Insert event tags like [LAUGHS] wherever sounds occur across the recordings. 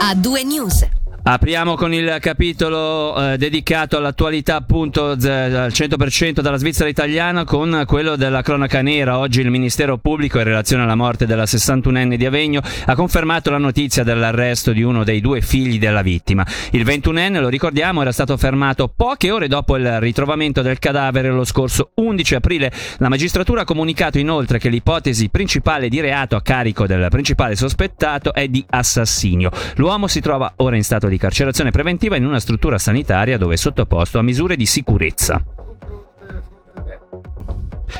a due news. Apriamo con il capitolo eh, dedicato all'attualità appunto al 100% della Svizzera italiana con quello della cronaca nera. Oggi il Ministero Pubblico in relazione alla morte della 61enne di Avegno ha confermato la notizia dell'arresto di uno dei due figli della vittima. Il 21enne, lo ricordiamo, era stato fermato poche ore dopo il ritrovamento del cadavere lo scorso 11 aprile. La magistratura ha comunicato inoltre che l'ipotesi principale di reato a carico del principale sospettato è di assassinio. L'uomo si trova ora in stato di carcerazione preventiva in una struttura sanitaria dove è sottoposto a misure di sicurezza.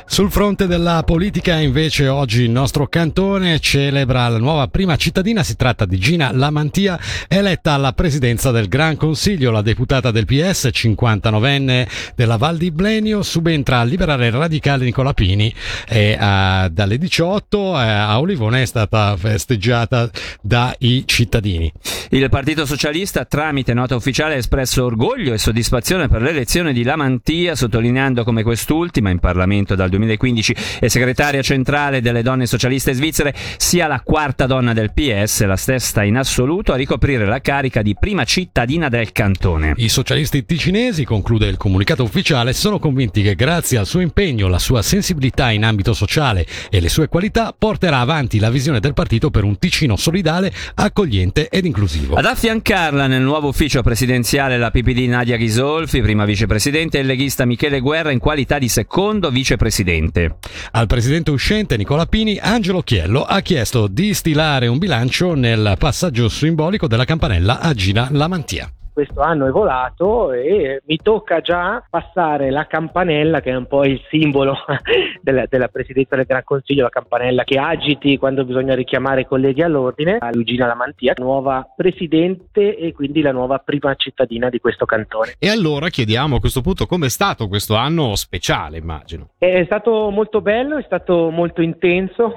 Sul fronte della politica invece oggi il nostro cantone celebra la nuova prima cittadina, si tratta di Gina Lamantia, eletta alla presidenza del Gran Consiglio, la deputata del PS, 59enne della Val di Blenio, subentra al liberale radicale Nicola Pini. E uh, dalle 18 uh, a Olivone è stata festeggiata dai cittadini. Il Partito Socialista tramite nota ufficiale ha espresso orgoglio e soddisfazione per l'elezione di Lamantia, sottolineando come quest'ultima in Parlamento dal 2015 e segretaria centrale delle donne socialiste svizzere, sia la quarta donna del PS, la stessa in assoluto, a ricoprire la carica di prima cittadina del cantone. I socialisti ticinesi, conclude il comunicato ufficiale, sono convinti che grazie al suo impegno, la sua sensibilità in ambito sociale e le sue qualità porterà avanti la visione del partito per un Ticino solidale, accogliente ed inclusivo. Ad affiancarla nel nuovo ufficio presidenziale la PPD Nadia Ghisolfi, prima vicepresidente, e il leghista Michele Guerra in qualità di secondo vicepresidente presidente. Al presidente uscente Nicola Pini, Angelo Chiello ha chiesto di stilare un bilancio nel passaggio simbolico della campanella a Gina Lamantia questo anno è volato e mi tocca già passare la campanella che è un po' il simbolo [LAUGHS] della, della, presidenza del Gran Consiglio, la campanella che agiti quando bisogna richiamare i colleghi all'ordine, a Luigina Lamantia, nuova presidente e quindi la nuova prima cittadina di questo cantone. E allora chiediamo a questo punto com'è stato questo anno speciale, immagino. È stato molto bello, è stato molto intenso,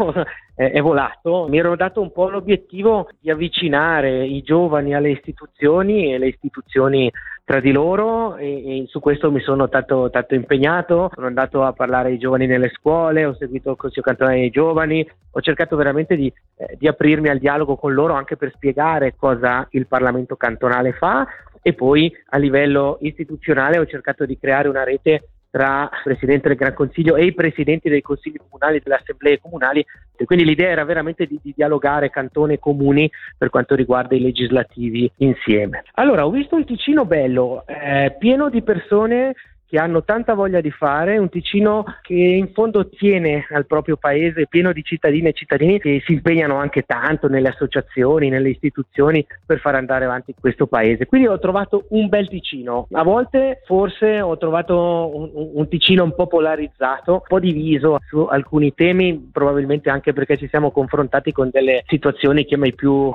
è volato. Mi ero dato un po' l'obiettivo di avvicinare i giovani alle istituzioni e le istituzioni tra di loro e, e su questo mi sono tanto, tanto, impegnato, sono andato a parlare ai giovani nelle scuole, ho seguito il Consiglio Cantonale dei Giovani, ho cercato veramente di, eh, di aprirmi al dialogo con loro anche per spiegare cosa il Parlamento cantonale fa e poi a livello istituzionale ho cercato di creare una rete tra il Presidente del Gran Consiglio e i Presidenti dei Consigli comunali e delle Assemblee comunali. E quindi l'idea era veramente di, di dialogare cantone e comuni per quanto riguarda i legislativi insieme. Allora, ho visto un Ticino bello, eh, pieno di persone che hanno tanta voglia di fare, un Ticino che in fondo tiene al proprio paese, pieno di cittadine e cittadini che si impegnano anche tanto nelle associazioni, nelle istituzioni per far andare avanti questo paese. Quindi ho trovato un bel Ticino. A volte forse ho trovato un, un Ticino un po' polarizzato, un po' diviso su alcuni temi, probabilmente anche perché ci siamo confrontati con delle situazioni che mai più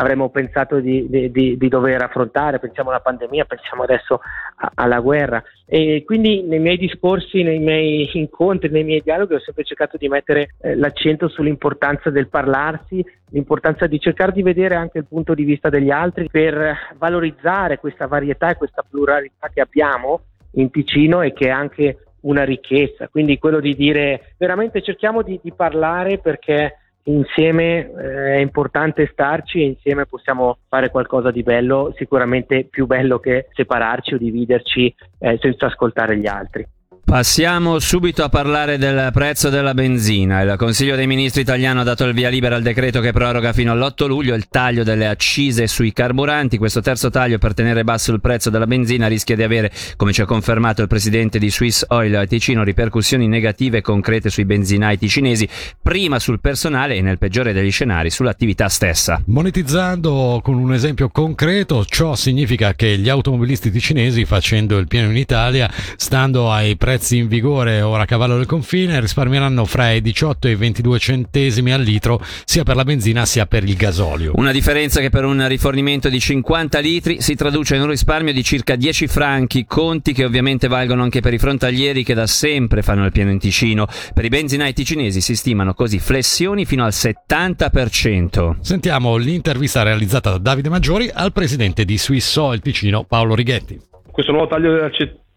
avremmo pensato di, di, di, di, dover affrontare, pensiamo alla pandemia, pensiamo adesso a, alla guerra. E quindi nei miei discorsi, nei miei incontri, nei miei dialoghi ho sempre cercato di mettere eh, l'accento sull'importanza del parlarsi, l'importanza di cercare di vedere anche il punto di vista degli altri per valorizzare questa varietà e questa pluralità che abbiamo in Ticino e che è anche una ricchezza. Quindi quello di dire veramente cerchiamo di, di parlare perché insieme eh, è importante starci e insieme possiamo fare qualcosa di bello, sicuramente più bello che separarci o dividerci eh, senza ascoltare gli altri. Passiamo subito a parlare del prezzo della benzina. Il Consiglio dei Ministri italiano ha dato il via libera al decreto che proroga fino all'8 luglio il taglio delle accise sui carburanti. Questo terzo taglio per tenere basso il prezzo della benzina rischia di avere, come ci ha confermato il presidente di Swiss Oil Ticino, ripercussioni negative e concrete sui benzinai ticinesi, prima sul personale e nel peggiore degli scenari sull'attività stessa. Monetizzando con un esempio concreto, ciò significa che gli automobilisti ticinesi, facendo il pieno in Italia, stando ai prezzi prezzi in vigore ora a cavallo del confine risparmieranno fra i 18 e i 22 centesimi al litro sia per la benzina sia per il gasolio. Una differenza che per un rifornimento di 50 litri si traduce in un risparmio di circa 10 franchi, conti che ovviamente valgono anche per i frontalieri che da sempre fanno il pieno in Ticino. Per i benzinai ticinesi si stimano così flessioni fino al 70%. Sentiamo l'intervista realizzata da Davide Maggiori al presidente di Swiss Oil Ticino Paolo Righetti. Questo nuovo taglio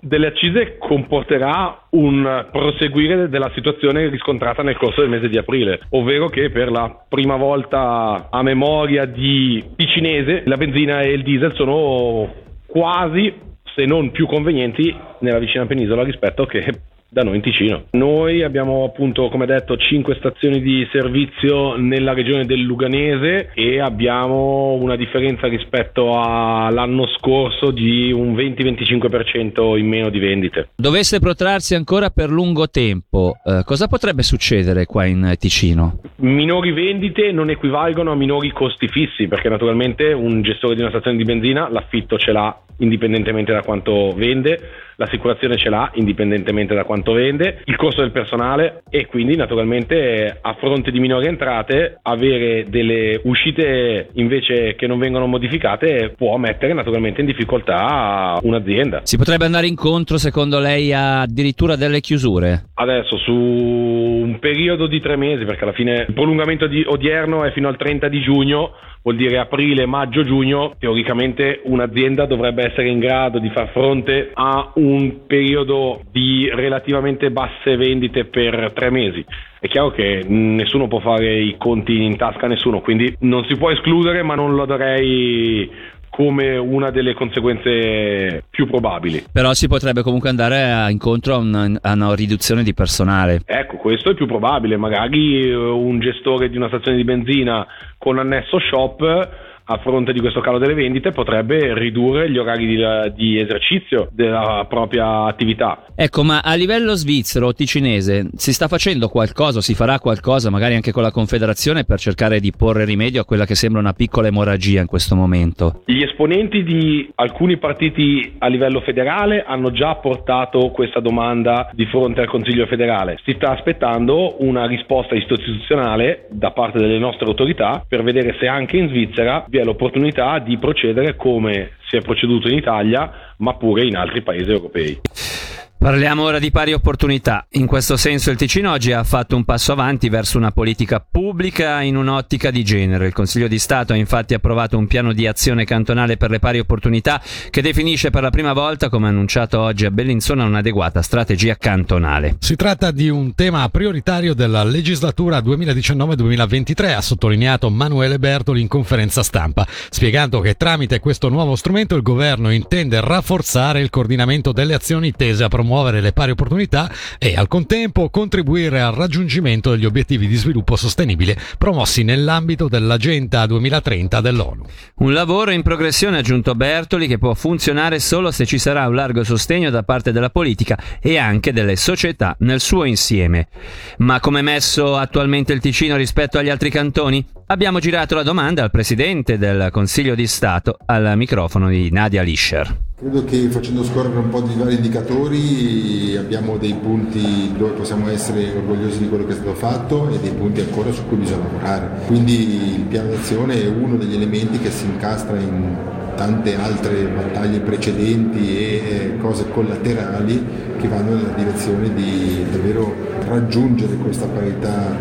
delle accise comporterà un proseguire della situazione riscontrata nel corso del mese di aprile, ovvero che per la prima volta a memoria di cinese la benzina e il diesel sono quasi se non più convenienti nella vicina penisola rispetto che da noi in Ticino. Noi abbiamo appunto, come detto, 5 stazioni di servizio nella regione del Luganese e abbiamo una differenza rispetto all'anno scorso di un 20-25% in meno di vendite. Dovesse protrarsi ancora per lungo tempo, eh, cosa potrebbe succedere qua in Ticino? Minori vendite non equivalgono a minori costi fissi, perché naturalmente un gestore di una stazione di benzina l'affitto ce l'ha indipendentemente da quanto vende, l'assicurazione ce l'ha indipendentemente da quanto vende, il costo del personale e quindi naturalmente a fronte di minori entrate avere delle uscite invece che non vengono modificate può mettere naturalmente in difficoltà un'azienda. Si potrebbe andare incontro secondo lei addirittura delle chiusure? Adesso su un periodo di tre mesi perché alla fine il prolungamento odierno è fino al 30 di giugno vuol dire aprile, maggio, giugno, teoricamente un'azienda dovrebbe essere in grado di far fronte a un periodo di relativamente basse vendite per tre mesi. È chiaro che nessuno può fare i conti in tasca a nessuno, quindi non si può escludere, ma non lo darei come una delle conseguenze più probabili. Però si potrebbe comunque andare incontro a una, a una, riduzione di personale. Ecco, questo è più probabile. Magari eh, un gestore di una stazione di benzina con annesso shop a fronte di questo calo delle vendite potrebbe ridurre gli orari di, di, esercizio della propria attività. Ecco, ma a livello svizzero o ticinese si sta facendo qualcosa, si farà qualcosa magari anche con la Confederazione per cercare di porre rimedio a quella che sembra una piccola emorragia in questo momento? Gli esponenti di alcuni partiti a livello federale hanno già portato questa domanda di fronte al Consiglio federale. Si sta aspettando una risposta istituzionale da parte delle nostre autorità per vedere se anche in Svizzera vi è l'opportunità di procedere come si è proceduto in Italia, ma pure in altri paesi europei. Parliamo ora di pari opportunità. In questo senso il Ticino oggi ha fatto un passo avanti verso una politica pubblica in un'ottica di genere. Il Consiglio di Stato ha infatti approvato un piano di azione cantonale per le pari opportunità che definisce per la prima volta, come annunciato oggi a Bellinzona, un'adeguata strategia cantonale. Si tratta di un tema prioritario della legislatura 2019-2023, ha sottolineato Manuele Bertoli in conferenza stampa, spiegando che tramite questo nuovo strumento il governo intende rafforzare il coordinamento delle azioni tese a promuovere promuovere le pari opportunità e al contempo contribuire al raggiungimento degli obiettivi di sviluppo sostenibile promossi nell'ambito dell'Agenda 2030 dell'ONU. Un lavoro in progressione, ha aggiunto Bertoli, che può funzionare solo se ci sarà un largo sostegno da parte della politica e anche delle società nel suo insieme. Ma come è messo attualmente il Ticino rispetto agli altri cantoni? Abbiamo girato la domanda al Presidente del Consiglio di Stato al microfono di Nadia Lischer. Credo che facendo scorrere un po' di vari indicatori abbiamo dei punti dove possiamo essere orgogliosi di quello che è stato fatto e dei punti ancora su cui bisogna lavorare. Quindi il piano d'azione è uno degli elementi che si incastra in tante altre battaglie precedenti e cose collaterali che vanno nella direzione di davvero raggiungere questa parità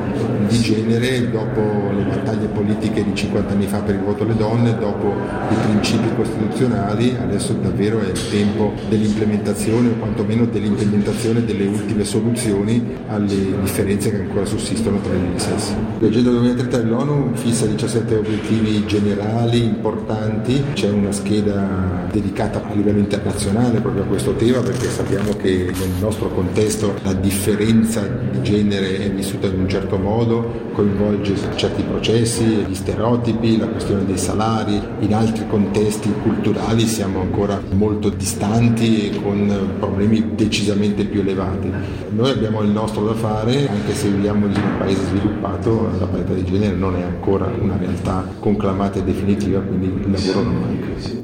di genere dopo le battaglie politiche di 50 anni fa per il voto alle donne, dopo i principi costituzionali, adesso davvero è il tempo dell'implementazione o quantomeno dell'implementazione delle ultime soluzioni alle differenze che ancora sussistono tra gli sessi. L'agenda 2030 dell'ONU fissa 17 obiettivi generali importanti, c'è una scheda dedicata a livello internazionale proprio a questo tema perché sappiamo che nel nostro contesto la differenza di genere è vissuta in un certo modo, coinvolge certi processi, gli stereotipi, la questione dei salari, in altri contesti culturali siamo ancora molto distanti e con problemi decisamente più elevati. Noi abbiamo il nostro da fare, anche se viviamo in un paese sviluppato, la parità di genere non è ancora una realtà conclamata e definitiva, quindi il lavoro non manca.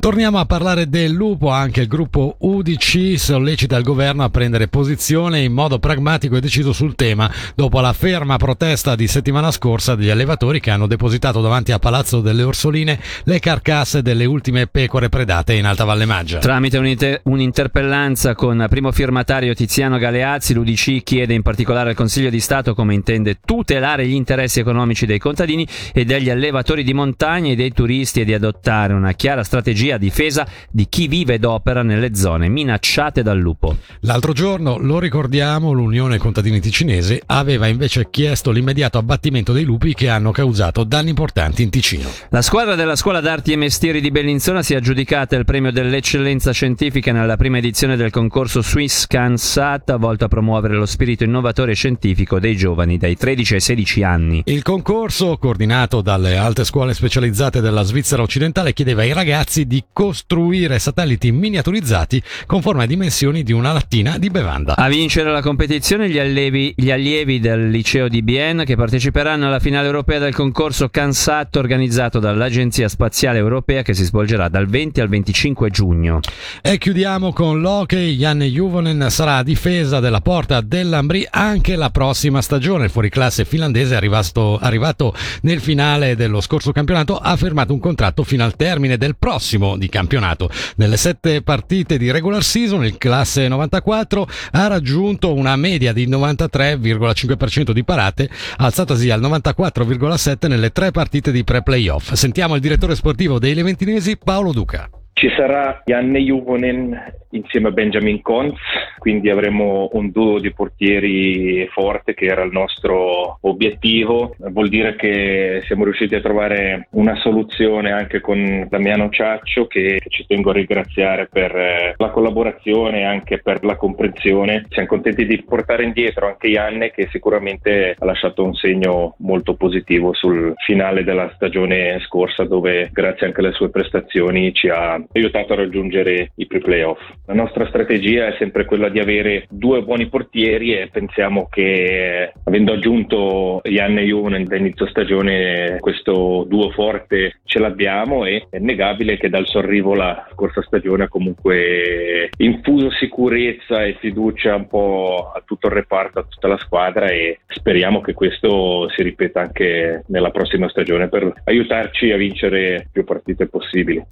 Torniamo a parlare del lupo, anche il gruppo UDC sollecita il governo a prendere posizione in modo pragmatico e deciso sul tema dopo la ferma protesta di settimana scorsa degli allevatori che hanno depositato davanti a Palazzo delle Orsoline le carcasse delle ultime pecore predate in Alta Valle Maggia. Tramite un'inter- un'interpellanza con primo firmatario Tiziano Galeazzi, l'UDC chiede in particolare al Consiglio di Stato come intende tutelare gli interessi economici dei contadini e degli allevatori di montagna e dei turisti e di adottare una chiara strategia regia a difesa di chi vive ed opera nelle zone minacciate dal lupo. L'altro giorno, lo ricordiamo, l'Unione Contadini Ticinese aveva invece chiesto l'immediato abbattimento dei lupi che hanno causato danni importanti in Ticino. La squadra della Scuola d'Arti e Mestieri di Bellinzona si è aggiudicata il premio dell'eccellenza scientifica nella prima edizione del concorso Swiss CanSat volto a promuovere lo spirito innovatore e scientifico dei giovani dai 13 ai 16 anni. Il concorso, coordinato dalle alte scuole specializzate della Svizzera occidentale, chiedeva ai ragazzi di costruire satelliti miniaturizzati con forma e dimensioni di una lattina di bevanda. A vincere la competizione gli allievi, gli allievi del liceo di Bienne che parteciperanno alla finale europea del concorso CanSat organizzato dall'Agenzia Spaziale Europea che si svolgerà dal 20 al 25 giugno. E chiudiamo con l'hockey. Janne Juvonen sarà a difesa della porta dell'Ambri anche la prossima stagione. Il fuoriclasse finlandese arrivato, arrivato nel finale dello scorso campionato ha firmato un contratto fino al termine del prossimo di campionato. Nelle sette partite di regular season il classe 94 ha raggiunto una media di 93,5% di parate, alzatasi al 94,7% nelle tre partite di pre-playoff. Sentiamo il direttore sportivo dei Leventinesi Paolo Duca. Ci sarà Janne Juvonen insieme a Benjamin Konz, quindi avremo un duo di portieri forte che era il nostro obiettivo. Vuol dire che siamo riusciti a trovare una soluzione anche con Damiano Ciaccio che ci tengo a ringraziare per eh, la collaborazione e anche per la comprensione. Siamo contenti di portare indietro anche Janne che sicuramente ha lasciato un segno molto positivo sul finale della stagione scorsa dove grazie anche alle sue prestazioni ci ha aiutato a raggiungere i pre-playoff. La nostra strategia è sempre quella di avere due buoni portieri e pensiamo che avendo aggiunto Jan e Juven da inizio stagione questo duo forte ce l'abbiamo e è innegabile che dal suo arrivo la scorsa stagione ha comunque infuso sicurezza e fiducia un po' a tutto il reparto, a tutta la squadra e speriamo che questo si ripeta anche nella prossima stagione per aiutarci a vincere più partite possibili.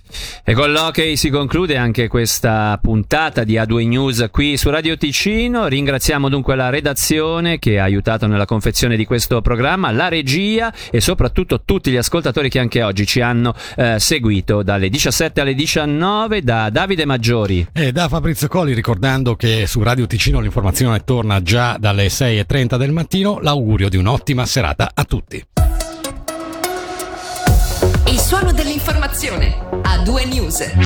E con l'hockey si conclude anche questa puntata di A2 News qui su Radio Ticino. Ringraziamo dunque la redazione che ha aiutato nella confezione di questo programma, la regia e soprattutto tutti gli ascoltatori che anche oggi ci hanno eh, seguito dalle 17 alle 19 da Davide Maggiori e da Fabrizio Colli ricordando che su Radio Ticino l'informazione torna già dalle 6.30 del mattino. L'augurio di un'ottima serata a tutti. Il suono dell'informazione a due news.